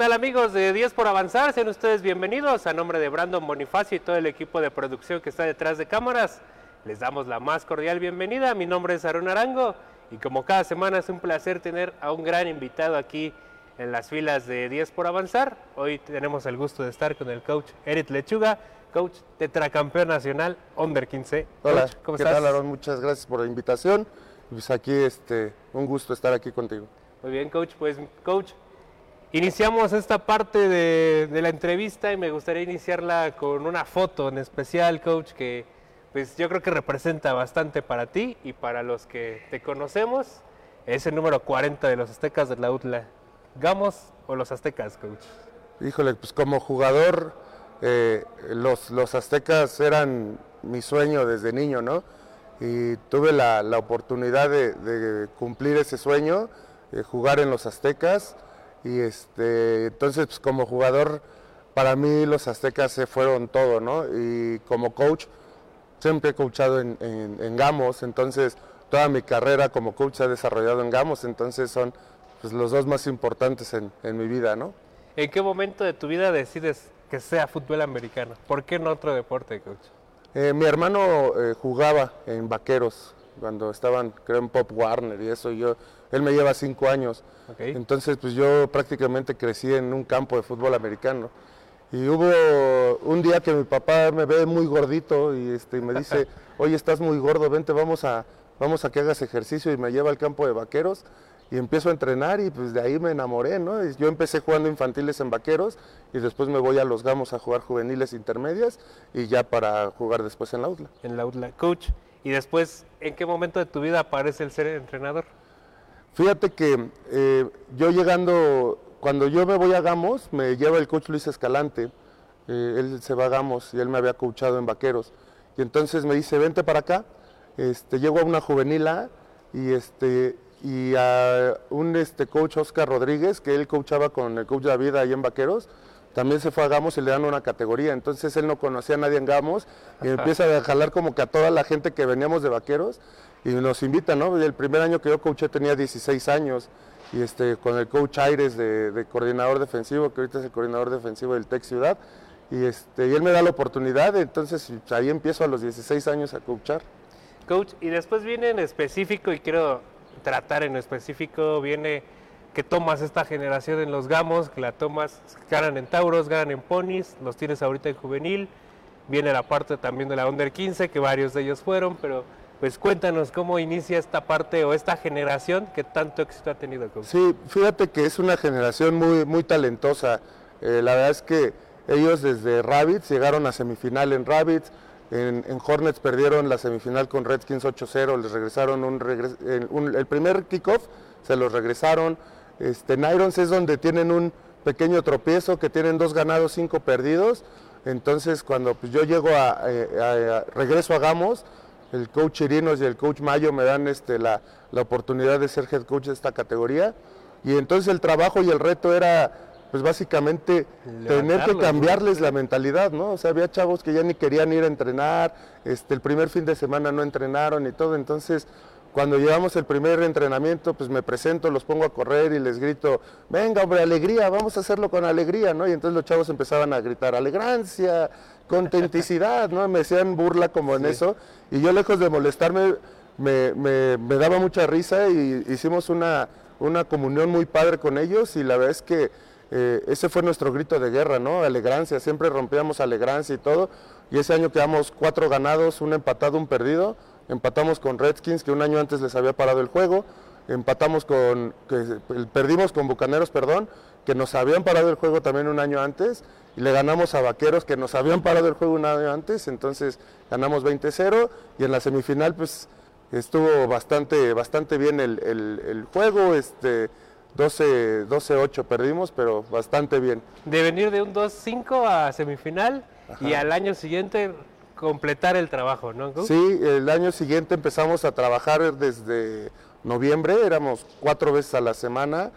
¿Qué tal amigos de 10 por avanzar? Sean ustedes bienvenidos a nombre de Brandon Bonifacio y todo el equipo de producción que está detrás de cámaras. Les damos la más cordial bienvenida. Mi nombre es Aaron Arango y como cada semana es un placer tener a un gran invitado aquí en las filas de 10 por avanzar. Hoy tenemos el gusto de estar con el coach Eric Lechuga, coach tetracampeón nacional Under 15. Hola, Coach, ¿cómo ¿qué estás? tal Aaron? Muchas gracias por la invitación. Pues aquí este, un gusto estar aquí contigo. Muy bien, coach. Pues, coach, iniciamos esta parte de, la entrevista y me gustaría iniciarla con una foto en especial, coach, que pues yo creo que representa bastante para ti y para los que te conocemos. Es el número 40 de los Aztecas de la UTLA. ¿Gamos o los Aztecas, coach? Híjole, pues como jugador, eh, los, los aztecas eran mi sueño desde niño, ¿no? Y tuve la, la oportunidad de, de cumplir ese sueño, de jugar en los aztecas. Y este, entonces, pues como jugador, para mí los aztecas se fueron todo, ¿no? Y como coach, siempre he coachado en, en- en Gamos, entonces toda mi carrera como coach se ha desarrollado en Gamos, entonces son pues, los dos más importantes en, en mi vida, ¿no? ¿En qué momento de tu vida decides que sea fútbol americano? ¿Por qué no otro deporte, coach? Eh, mi hermano eh, jugaba en Vaqueros cuando estaban, creo, en Pop Warner y eso. y Yo, él me lleva cinco años. Entonces, pues yo prácticamente crecí en un campo de fútbol americano. Y hubo un día que mi papá me ve muy gordito y este, me dice, oye, estás muy gordo, vente, vamos a, vamos a que hagas ejercicio y me lleva al campo de vaqueros y empiezo a entrenar y pues de ahí me enamoré, ¿no? Y Yo empecé jugando infantiles en vaqueros y después me voy a los gamos a jugar juveniles intermedias y ya para jugar después en la UTLA. En la UTLA. Coach, y después, ¿en qué momento de tu vida aparece el ser entrenador? Fíjate que eh, yo llegando, cuando yo me voy a Gamos, me lleva el coach Luis Escalante. eh, él se va a Gamos y él me había coachado en Vaqueros. Y entonces me dice, vente para acá. Este, llego a una juvenil A y, este, y a un este, coach Oscar Rodríguez, que él coachaba con el coach David ahí en Vaqueros, también se fue a Gamos y le dan una categoría. Entonces él no conocía a nadie en Gamos y empieza a jalar como que a toda la gente que veníamos de Vaqueros y nos invita, ¿no? El primer año que yo coaché tenía 16 años y este, con el coach Aires de, de coordinador defensivo, que ahorita es el coordinador defensivo del Tec Ciudad. Y, este, y él me da la oportunidad, entonces pues, ahí empiezo a los 16 años a coachar. Coach, y después viene en específico, y quiero tratar en específico, viene que tomas esta generación en los gamos, que la tomas, ganan en tauros, ganan en ponis, los tienes ahorita en juvenil, viene la parte también de la under 15, que varios de ellos fueron, pero pues cuéntanos cómo inicia esta parte o esta generación que tanto éxito ha tenido, coach. Sí, fíjate que es una generación muy, muy talentosa. Eh, la verdad es que ellos desde Rabbits llegaron a semifinal en Rabbits. En, Hornets perdieron la semifinal con Redskins 8-0, les regresaron un, regres- un- el primer kickoff, se los regresaron. Este, en Irons es donde tienen un pequeño tropiezo, que tienen dos ganados, cinco perdidos. Entonces cuando pues, yo llego a, eh, a- a- regreso a Gamos, el coach Chirinos y el coach Mayo me dan este, la, la oportunidad de ser head coach de esta categoría. Y entonces el trabajo y el reto era, pues básicamente, tener que cambiarles la mentalidad, ¿no? O sea, había chavos que ya ni querían ir a entrenar, este, el primer fin de semana no entrenaron y todo. Entonces, cuando llevamos el primer entrenamiento, pues me presento, los pongo a correr y les grito, venga, hombre, alegría, vamos a hacerlo con alegría, ¿no? Y entonces los chavos empezaban a gritar, alegrancia, contenticidad, ¿no? Me hacían burla como en eso. Y yo, lejos de molestarme, me, me- me daba mucha risa y hicimos una, una comunión muy padre con ellos y la verdad es que eh, ese fue nuestro grito de guerra, ¿no? Alegrancia, siempre rompíamos alegrancia y todo. Y ese año quedamos cuatro ganados, un empatado, un perdido. Empatamos con Redskins, que un año antes les había parado el juego. Empatamos con, que, perdimos con Bucaneros, perdón, que nos habían parado el juego también un año antes. Y le ganamos a Vaqueros, que nos habían parado el juego un año antes. Entonces ganamos 20-0. Y en la semifinal, pues estuvo bastante, bastante bien el, el- el juego. Este, 12 12-8 perdimos, pero bastante bien. De venir de un 2-5 a semifinal y al año siguiente completar el trabajo, ¿no? Sí, el año siguiente empezamos a trabajar desde noviembre, éramos cuatro veces a la semana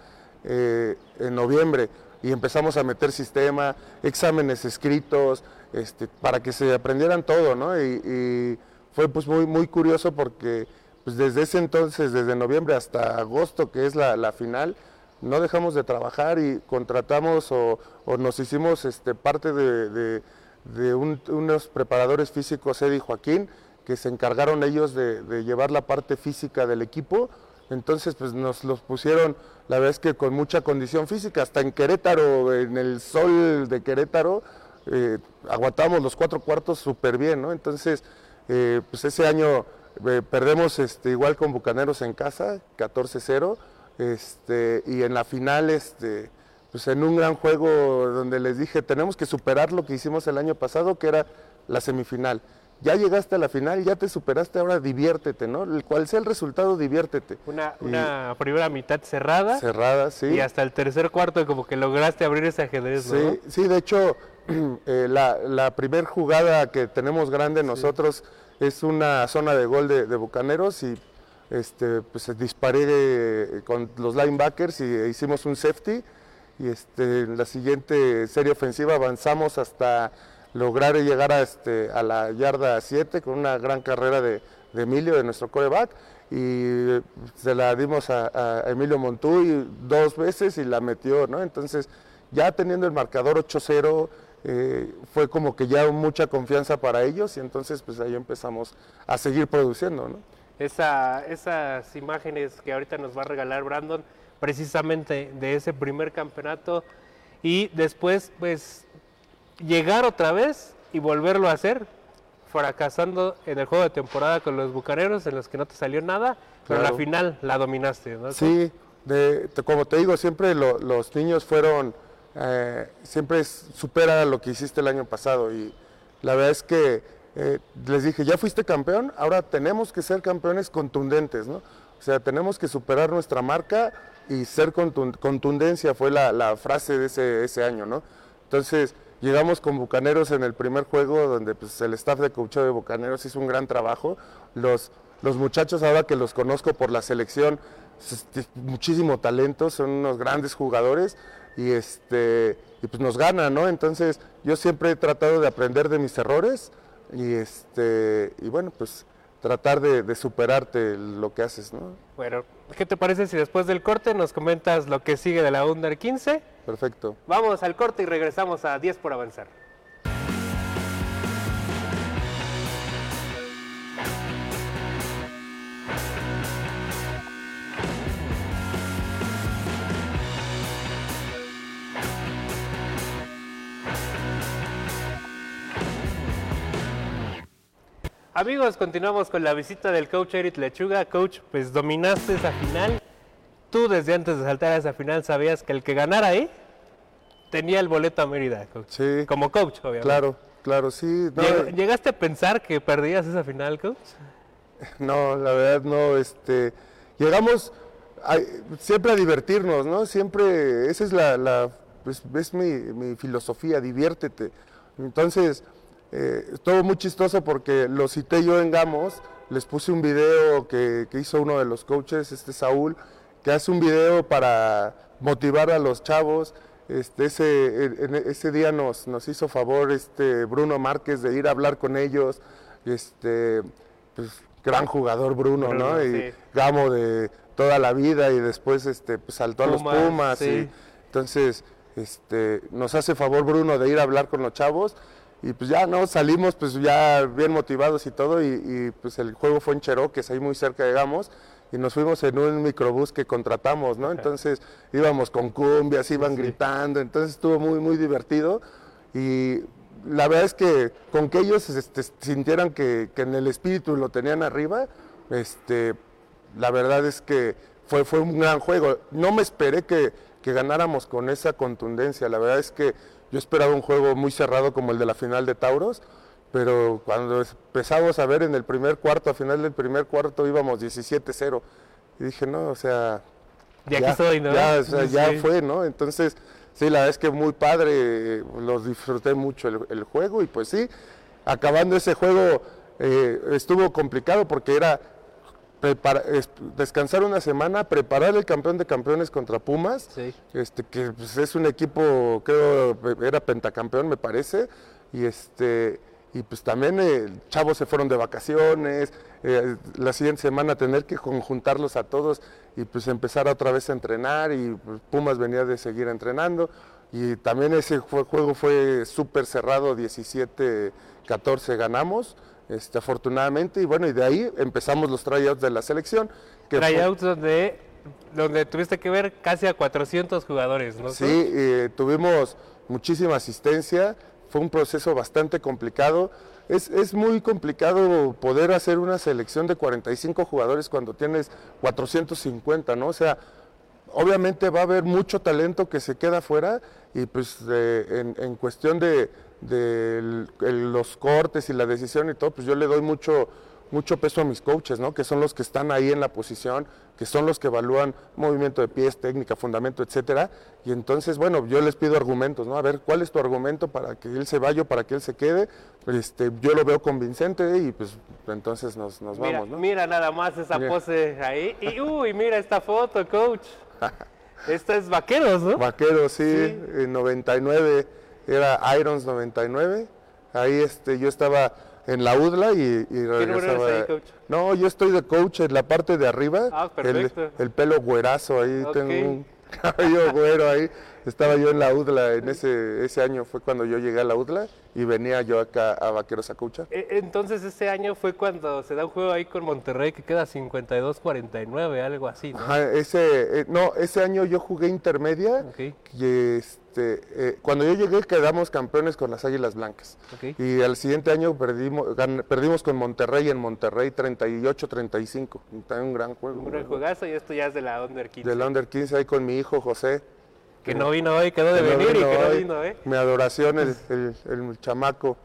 eh, en noviembre y empezamos a meter sistema, exámenes escritos, este, para que se aprendieran todo, ¿no? Y, fue pues muy, muy curioso porque pues desde ese entonces, desde noviembre hasta agosto, que es la, la final, no dejamos de trabajar y contratamos o, nos hicimos este, parte de, unos preparadores físicos, Eddie Joaquín, que se encargaron ellos de, llevar la parte física del equipo. Entonces, pues nos los pusieron, la verdad es que con mucha condición física, hasta en Querétaro, en el sol de Querétaro, eh, aguantamos los cuatro cuartos súper bien, ¿no? Entonces, eh, pues ese año eh, perdemos este, igual con Bucaneros en casa, 14-0, este, y en la final, este, pues en un gran juego donde les dije, tenemos que superar lo que hicimos el año pasado, que era la semifinal. Ya llegaste a la final, ya te superaste, ahora diviértete, ¿no? El cual sea el resultado, diviértete. Una, una primera mitad cerrada. Cerrada, sí. Y hasta el tercer cuarto como que lograste abrir ese ajedrez, ¿no? Sí, sí, de hecho, eh, la, la primer jugada que tenemos grande nosotros es una zona de gol de, Bucaneros y este, pues disparé con los linebackers y hicimos un safety y este, en la siguiente serie ofensiva avanzamos hasta lograr llegar a, este, a la yarda 7 con una gran carrera de, Emilio, de nuestro coreback, y se la dimos a, Emilio Montuy dos veces y la metió, ¿no? Entonces, ya teniendo el marcador 8-0, eh, fue como que ya mucha confianza para ellos y entonces pues ahí empezamos a seguir produciendo, ¿no? Esa, esas imágenes que ahorita nos va a regalar Brandon, precisamente de ese primer campeonato y después pues llegar otra vez y volverlo a hacer, fracasando en el juego de temporada con los Bucaneros en los que no te salió nada, pero la final la dominaste, ¿no? Sí, de, como te digo, siempre los niños fueron eh, siempre supera lo que hiciste el año pasado y la verdad es que eh, les dije, ya fuiste campeón, ahora tenemos que ser campeones contundentes, ¿no? O sea, tenemos que superar nuestra marca y ser contundencia fue la, frase de ese, ese, año, ¿no? Entonces, llegamos con Bucaneros en el primer juego donde pues, el staff de coach de Bucaneros hizo un gran trabajo. Los, los muchachos, ahora que los conozco por la selección, este, muchísimo talento, son unos grandes jugadores y este y pues nos gana, ¿no? Entonces yo siempre he tratado de aprender de mis errores y este y bueno pues tratar de, superarte lo que haces, ¿no? Bueno, ¿qué te parece si después del corte nos comentas lo que sigue de la Under 15? Perfecto. Vamos al corte y regresamos a 10 por avanzar. Amigos, continuamos con la visita del coach Eric Lechuga. Coach, pues dominaste esa final. Tú desde antes de saltar a esa final sabías que el que ganara ahí tenía el boleto a Mérida, coach. Sí. Como coach, obviamente. Claro, claro, sí. ¿Llegaste a pensar que perdías esa final, coach? No, la verdad no. Este, llegamos siempre a divertirnos, ¿no? Siempre, esa es la, la pues, es mi, mi filosofía, diviértete. Entonces, eh, estuvo muy chistoso porque lo cité yo en Gamos, les puse un video que, hizo uno de los coaches, este Saúl, que hace un video para motivar a los chavos. Este, ese, ese día nos, nos hizo favor este Bruno Márquez de ir a hablar con ellos. Este, pues, gran jugador Bruno, ¿no? Y Gamo de toda la vida y después este, pues, saltó a los Pumas. Y, entonces, este, nos hace favor Bruno de ir a hablar con los chavos y pues ya no salimos pues ya bien motivados y todo y, pues el juego fue en Cheroques ahí muy cerca llegamos y nos fuimos en un microbús que contratamos no entonces íbamos con cumbias iban gritando entonces estuvo muy muy divertido y la verdad es que con que ellos este, sintieran que, en el espíritu lo tenían arriba este la verdad es que fue fue un gran juego. No me esperé que que ganáramos con esa contundencia la verdad es que yo esperaba un juego muy cerrado como el de la final de Tauros, pero cuando empezamos a ver en el primer cuarto, a final del primer cuarto íbamos 17-0. Y dije, no, o sea... Ya, ya estoy, ¿no? Ya, ya fue, ¿no? Entonces, sí, la verdad es que muy padre, los disfruté mucho el, juego y pues sí, acabando ese juego eh, estuvo complicado porque era descansar una semana, preparar el campeón de campeones contra Pumas, este, que pues, es un equipo, creo, era pentacampeón me parece, y este y pues también eh, chavos se fueron de vacaciones, eh, la siguiente semana tener que conjuntarlos a todos y pues empezar otra vez a entrenar y pues, Pumas venía de seguir entrenando y también ese juego fue súper cerrado, 17-14 ganamos. Este, afortunadamente, y bueno, y de ahí empezamos los tryouts de la selección. tryouts donde, donde tuviste que ver casi a 400 jugadores, ¿no? Sí, eh, tuvimos muchísima asistencia, fue un proceso bastante complicado. Es, es, muy complicado poder hacer una selección de 45 jugadores cuando tienes 450, ¿no? O sea, obviamente va a haber mucho talento que se queda fuera y pues en, en, cuestión de, de los cortes y la decisión y todo, pues yo le doy mucho, mucho peso a mis coaches, ¿no? que son los que están ahí en la posición, que son los que evalúan movimiento de pies, técnica, fundamento, etcétera. Y entonces, bueno, yo les pido argumentos, ¿no? A ver, ¿cuál es tu argumento para que él se vaya, para que él se quede? Este, yo lo veo convincente y pues entonces nos, nos vamos, ¿no? Mira nada más esa pose ahí. Y uy, mira esta foto, coach. Esta es Vaqueros, ¿no? Vaqueros, sí, en 99 era Irons 99. Ahí este, yo estaba en la UDLA y, y regresaba. Ahí, coach? No, yo estoy de coach en la parte de arriba. Ah, perfecto. El, el pelo güerazo ahí, tengo un cabello güero ahí. Estaba yo en la UDLA, en ese, ese año fue cuando yo llegué a la UDLA y venía yo acá a Vaqueros a coachar. E, entonces ese año fue cuando se da un juego ahí con Monterrey que queda 52-49, algo así, ¿no? Ajá, ese, eh, no, ese año yo jugué intermedia y este, eh, cuando yo llegué quedamos campeones con las Águilas Blancas. Y al siguiente año perdimos, perdimos con Monterrey en Monterrey 38-35. Un gran juego. Un gran juegazo y esto ya es de la Under 15. De la Under 15 ahí con mi hijo José. Que no vino hoy, quedó de venir y que no vino, ¿eh? Mi adoración, el, el, el chamaco.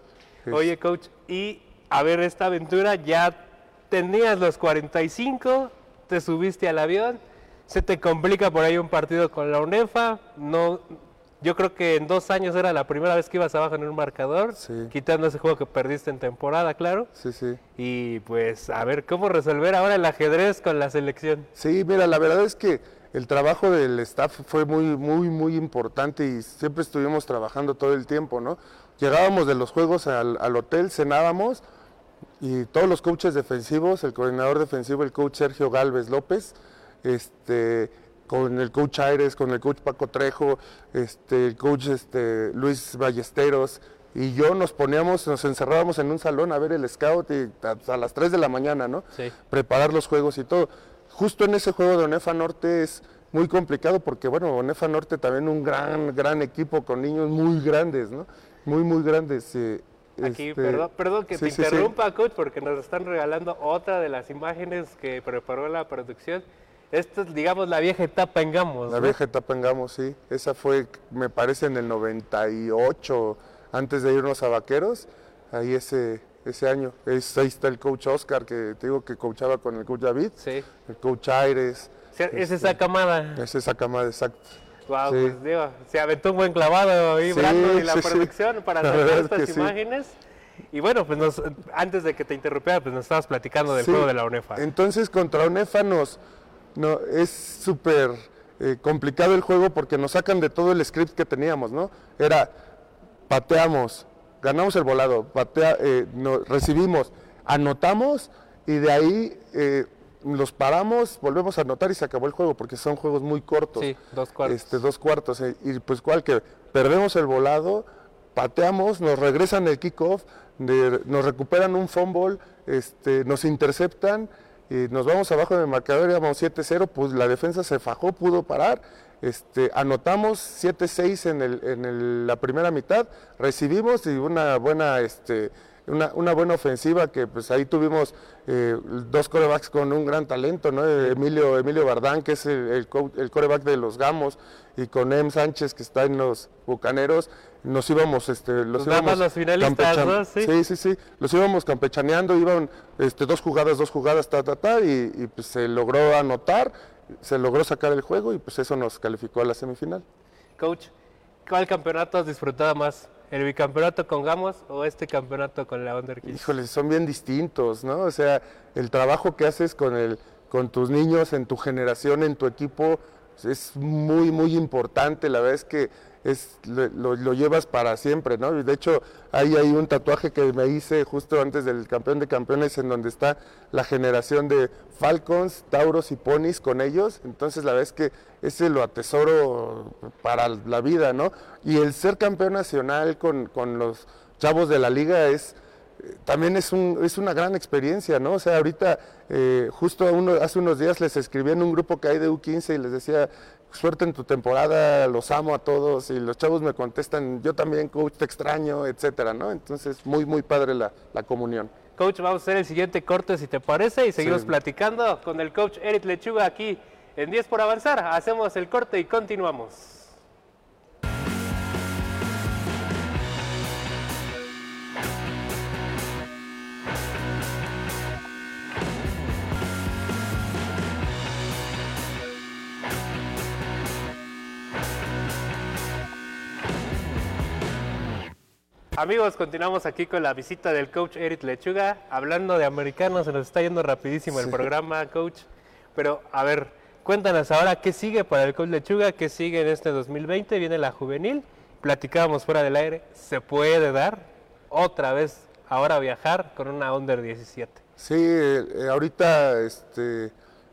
Oye, coach, y a ver esta aventura, ya tenías los 45, te subiste al avión, se te complica por ahí un partido con la UNEFA, no, yo creo que en dos años era la primera vez que ibas abajo en un marcador, quitando ese juego que perdiste en temporada, claro. Sí, sí. Y pues a ver cómo resolver ahora el ajedrez con la selección. Sí, mira, la verdad es que el trabajo del staff fue muy, muy, muy importante y siempre estuvimos trabajando todo el tiempo, ¿no? Llegábamos de los juegos al, hotel, cenábamos y todos los coaches defensivos, el coordinador defensivo, el coach Sergio Galvez López, este, con el coach Aires, con el coach Paco Trejo, este, el coach este, Luis Ballesteros, y yo nos poníamos, nos encerrábamos en un salón a ver el scout y a, las 3 de la mañana, ¿no? Sí. Preparar los juegos y todo justo en ese juego de Onefa Norte es muy complicado porque, bueno, Onefa Norte también un gran, gran equipo con niños muy grandes, ¿no? Muy, muy grandes. Eh, Aquí, este, perdón, perdón que te interrumpa, coach, porque nos están regalando otra de las imágenes que preparó la producción. Esta es, digamos, la vieja etapa en Gamos. La vieja etapa en Gamos, sí. Esa fue, me parece, en el 98, antes de irnos a Vaqueros. Ahí ese, ese año. Es, ahí está el coach Oscar, que te digo que coachaba con el coach David. Sí. El coach Aires. es esa este, camada. Es esa camada, exacto. Wow, pues digo, se aventó un buen clavado ahí, Brando, y la producción para sacar estas imágenes. Y bueno, pues nos, antes de que te interrumpiera, pues nos estabas platicando del juego de la UNEFA. Entonces contra UNEFA nos, no, es súper eh, complicado el juego porque nos sacan de todo el script que teníamos, ¿no? Era pateamos, ganamos el volado, patea, eh, recibimos, anotamos y de ahí eh, los paramos, volvemos a anotar y se acabó el juego porque son juegos muy cortos. Sí, dos cuartos. Este, dos cuartos. Eh, y pues cual que perdemos el volado, pateamos, nos regresan el kickoff, nos recuperan un fumble, este, nos interceptan y nos vamos abajo del marcador, íbamos 7-0, pues la defensa se fajó, pudo parar este, anotamos 7-6 en, el, en la primera mitad, recibimos y una buena, este, una, una, buena ofensiva que pues ahí tuvimos eh, dos corebacks con un gran talento, ¿no? Emilio, Emilio Bardán, que es el, el, coreback de los Gamos, y con Em Sánchez, que está en los Bucaneros, nos íbamos, este, los, íbamos los finalistas, ¿Sí? ¿Sí? sí, los íbamos campechaneando, iban este, dos jugadas, dos jugadas, ta, ta, ta, y, y pues se logró anotar se logró sacar el juego y pues eso nos calificó a la semifinal. Coach, ¿cuál campeonato has disfrutado más? ¿El bicampeonato con Gamos o este campeonato con la Under Híjole, son bien distintos, ¿no? O sea, el trabajo que haces con, el, con tus niños, en tu generación, en tu equipo, es muy, muy importante. La verdad es que es, lo, llevas para siempre, ¿no? De hecho, ahí hay un tatuaje que me hice justo antes del campeón de campeones en donde está la generación de Falcons, Tauros y Ponis con ellos. Entonces, la verdad es que ese lo atesoro para la vida, ¿no? Y el ser campeón nacional con, con los chavos de la liga es también es, un, es una gran experiencia, ¿no? O sea, ahorita, eh, justo hace unos días les escribí en un grupo que hay de U15 y les decía, suerte en tu temporada, los amo a todos y los chavos me contestan, yo también, coach, te extraño, etcétera, ¿no? Entonces, muy, muy padre la, la comunión. Coach, vamos a hacer el siguiente corte si te parece y seguimos platicando con el coach Eric Lechuga aquí en 10 por avanzar. Hacemos el corte y continuamos. Amigos, continuamos aquí con la visita del coach Eric Lechuga. Hablando de americanos, se nos está yendo rapidísimo el programa, coach. Pero, a ver, cuéntanos ahora qué sigue para el coach Lechuga, qué sigue en este 2020. Viene la juvenil, platicábamos fuera del aire. ¿Se puede dar otra vez ahora viajar con una Under 17? Sí, eh, ahorita este,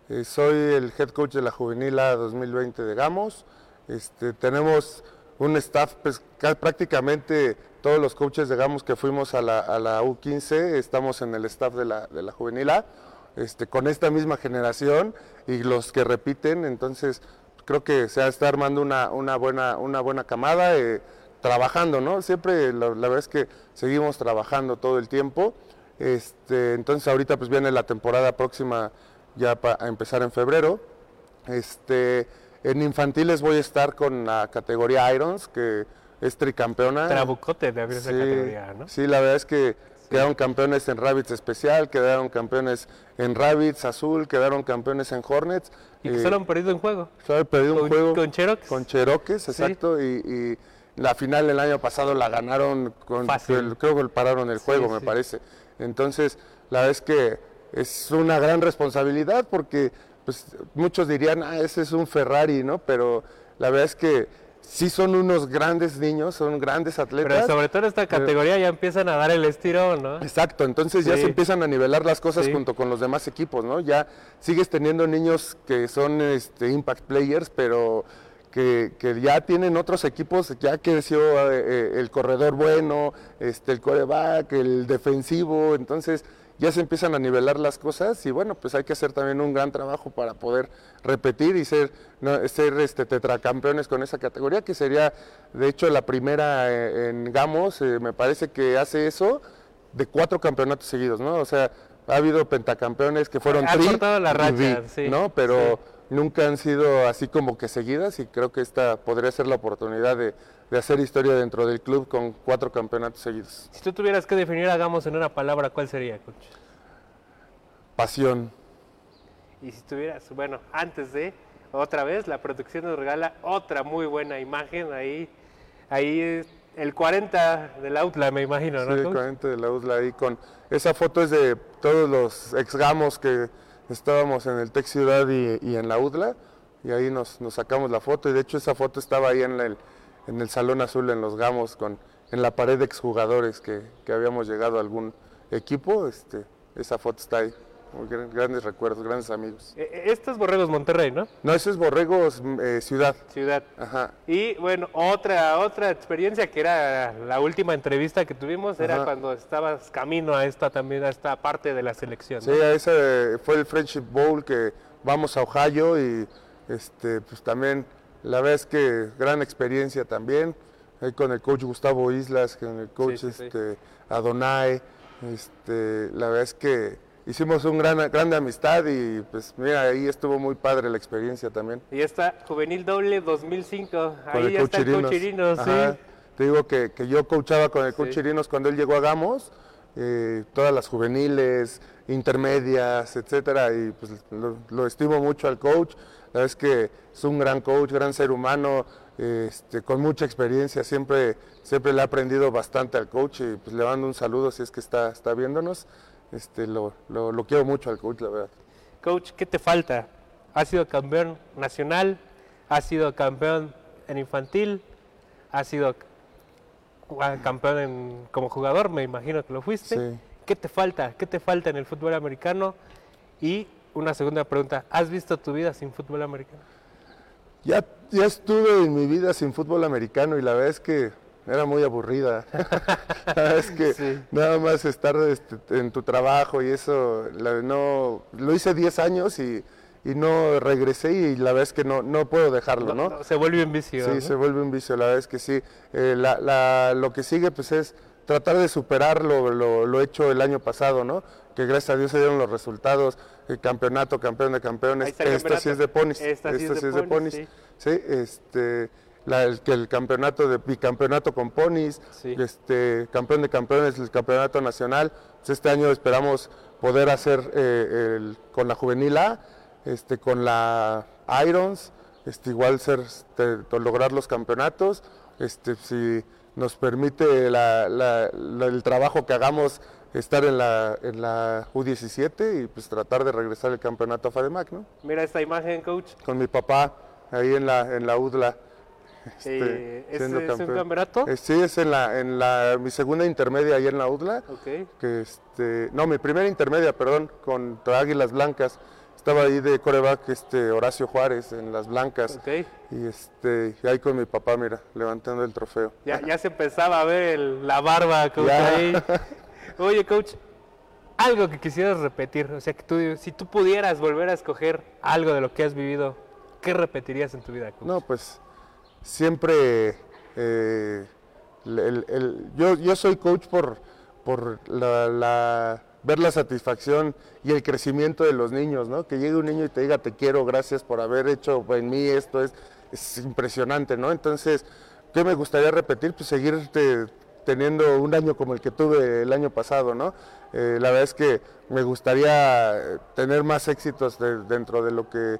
eh, soy el head coach de la juvenil A 2020 de Gamos. Este, tenemos un staff pues, prácticamente todos los coaches, digamos, que fuimos a la, U15, estamos en el staff de la, de la juvenil A, este, con esta misma generación y los que repiten, entonces creo que se está armando una, una, buena, una buena camada, eh, trabajando, ¿no? Siempre la, verdad es que seguimos trabajando todo el tiempo, este, entonces ahorita pues viene la temporada próxima ya para empezar en febrero, este, en infantiles voy a estar con la categoría Irons, que es tricampeona. Trabucote de esa categoría, ¿no? Sí, la verdad es que quedaron campeones en Rabbits especial, quedaron campeones en Rabbits azul, quedaron campeones en Hornets. Y que solo han perdido un juego. Solo han perdido un juego. Con Cherokees. Con Cherokees, exacto. Y, la final el año pasado la ganaron con. creo que pararon el juego, me parece. Entonces, la verdad es que es una gran responsabilidad porque pues, muchos dirían, ah, ese es un Ferrari, ¿no? Pero la verdad es que sí son unos grandes niños, son grandes atletas. Pero sobre todo en esta categoría ya empiezan a dar el estirón, ¿no? Exacto, entonces ya se empiezan a nivelar las cosas junto con los demás equipos, ¿no? Ya sigues teniendo niños que son este, impact players, pero que, ya tienen otros equipos, ya creció eh, eh, el corredor bueno, este, el coreback, el defensivo, entonces ya se empiezan a nivelar las cosas y bueno, pues hay que hacer también un gran trabajo para poder repetir y ser, ser este, tetracampeones con esa categoría, que sería de hecho la primera eh, en Gamos, eh, me parece que hace eso de cuatro campeonatos seguidos, ¿no? O sea, ha habido pentacampeones que fueron ha tri la racha, sí, ¿no? Pero nunca han sido así como que seguidas y creo que esta podría ser la oportunidad de de hacer historia dentro del club con cuatro campeonatos seguidos. Si tú tuvieras que definir hagamos en una palabra, ¿cuál sería, coach? Pasión. Y si tuvieras, bueno, antes de, otra vez, la producción nos regala otra muy buena imagen ahí, ahí el 40 del Outla, me imagino, ¿no? Sí, el 40 del Outla ahí con, esa foto es de todos los ex gamos que estábamos en el Tech Ciudad y, en la UDLA, y ahí nos, nos, sacamos la foto, y de hecho esa foto estaba ahí en el en el Salón Azul en Los Gamos, con, en la pared de exjugadores que, que habíamos llegado a algún equipo. Este, esa foto está ahí. Grandes recuerdos, grandes amigos. E, e, Esto es Borregos Monterrey, ¿no? No, ese es Borregos eh, Ciudad. Ciudad. Ajá. Y bueno, otra otra experiencia que era la última entrevista que tuvimos era cuando estabas camino a esta también a esta parte de la selección. Sí, ese fue el Friendship Bowl que vamos a Ohio y este pues también la verdad es que gran experiencia también, ahí con el coach Gustavo Islas, con el coach este, Adonai, este, la verdad es que hicimos un gran grande amistad y pues mira, ahí estuvo muy padre la experiencia también. Y esta Juvenil Doble 2005, ahí ya está el coach Irinos, sí. Te digo que, yo coachaba con el coach Irinos cuando él llegó a Gamos, eh, todas las juveniles, intermedias, etcétera, y pues lo, lo estimo mucho al coach la verdad es que es un gran coach, gran ser humano, este, con mucha experiencia, siempre, siempre le ha aprendido bastante al coach y pues le mando un saludo si es que está, está viéndonos. Este, lo, lo, quiero mucho al coach, la verdad. Coach, ¿qué te falta? ¿Has sido campeón nacional? ¿Has sido campeón en infantil? has sido ah, campeón en- como jugador, me imagino que lo fuiste. Sí. ¿Qué te falta? ¿Qué te falta en el fútbol americano? Y una segunda pregunta, ¿has visto tu vida sin fútbol americano? Ya, ya estuve en mi vida sin fútbol americano y la verdad es que era muy aburrida. es que Sí. nada más estar este, en tu trabajo y eso, la- no, lo hice 10 años y, y no regresé y la verdad es que no, no puedo dejarlo, ¿no? No, se vuelve un vicio. Sí, ¿no? se vuelve un vicio, la verdad es que sí. Eh, la- la- lo que sigue pues es tratar de superar lo, lo- lo hecho el año pasado, ¿no? Que gracias a Dios se dieron los resultados, el campeonato, campeón de campeones. Esta sí es de ponis. Esta sí es de ponis, ponis. sí. Sí, este, la- el, que el campeonato de bicampeonato con ponis, Sí. este, campeón de campeones, el campeonato nacional. Pues, este año esperamos poder hacer eh, el- con la juvenil A, este, con la Irons, este, igual ser, este, lograr los campeonatos. Este, si nos permite la- la- la- el trabajo que hagamos estar en la, en la U17 y pues tratar de regresar el campeonato a FADEMAC, ¿no? Mira esta imagen, coach. Con mi papá ahí en la, en la UDLA. este, Eh, ¿ese siendo es un campeón. campeonato? Eh, sí, es en la, en la, mi segunda intermedia ahí en la UDLA. Ok. Que este, no, mi primera intermedia, perdón, contra Águilas Blancas. Estaba ahí de coreback este, Horacio Juárez en las Blancas. Ok. Y, este, y ahí con mi papá, mira, levantando el trofeo. Ya, ya se empezaba a ver el- la barba, coach, Ya. ahí. Oye, coach, algo que quisieras repetir. O sea, que tú, si tú pudieras volver a escoger algo de lo que has vivido, ¿qué repetirías en tu vida, coach? No, pues siempre eh, el- yo, yo soy coach por, por la, la- ver la satisfacción y el crecimiento de los niños, ¿no? Que llegue un niño y te diga te quiero, gracias por haber hecho en mí esto, es, es impresionante, ¿no? Entonces, ¿qué me gustaría repetir? Pues seguir teniendo un año como el que tuve el año pasado, ¿no? Eh, la verdad es que me gustaría tener más éxitos de- dentro de lo que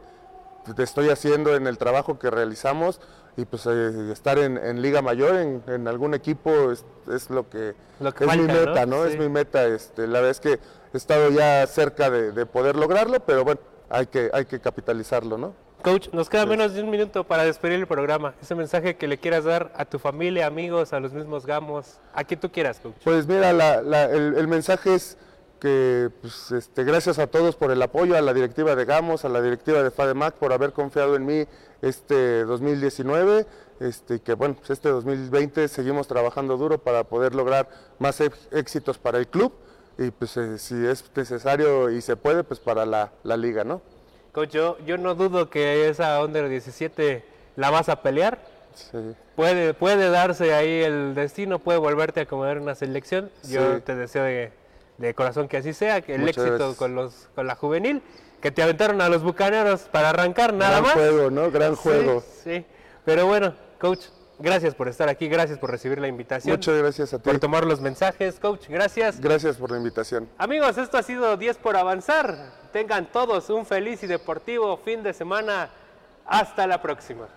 estoy haciendo en el trabajo que realizamos y pues eh, estar en, en Liga Mayor, en, en algún equipo, es, es lo que, Lo que es mi meta, ¿no? Sí. Es mi meta. Este, la verdad es que he estado ya cerca de, de poder lograrlo, pero bueno, hay que, hay que capitalizarlo, ¿no? Coach, nos queda menos de un minuto para despedir el programa. Ese mensaje que le quieras dar a tu familia, amigos, a los mismos gamos, a quien tú quieras, coach. Pues mira, la- la- el, el mensaje es que pues, este, gracias a todos por el apoyo, a la directiva de Gamos, a la directiva de FADEMAC por haber confiado en mí este 2019, este, y que bueno, pues este 2020 seguimos trabajando duro para poder lograr más éxitos para el club y pues eh, si es necesario y se puede, pues para la, la liga, ¿no? Coach, yo, yo no dudo que esa Under 17 la vas a pelear. Sí. Puede, puede darse ahí el destino, puede volverte a acomodar una selección. Yo Sí. te deseo de, de corazón que así sea, que el Muchas éxito gracias. con, los, con la juvenil, que te aventaron a los bucaneros para arrancar nada Gran más. juego, ¿no? Gran Sí, juego. Sí, pero bueno, coach, gracias por estar aquí, gracias por recibir la invitación, Muchas gracias a ti. por tomar los mensajes, coach, gracias. Gracias por la invitación. Amigos, esto ha sido 10 por avanzar. Tengan todos un feliz y deportivo fin de semana. Hasta la próxima.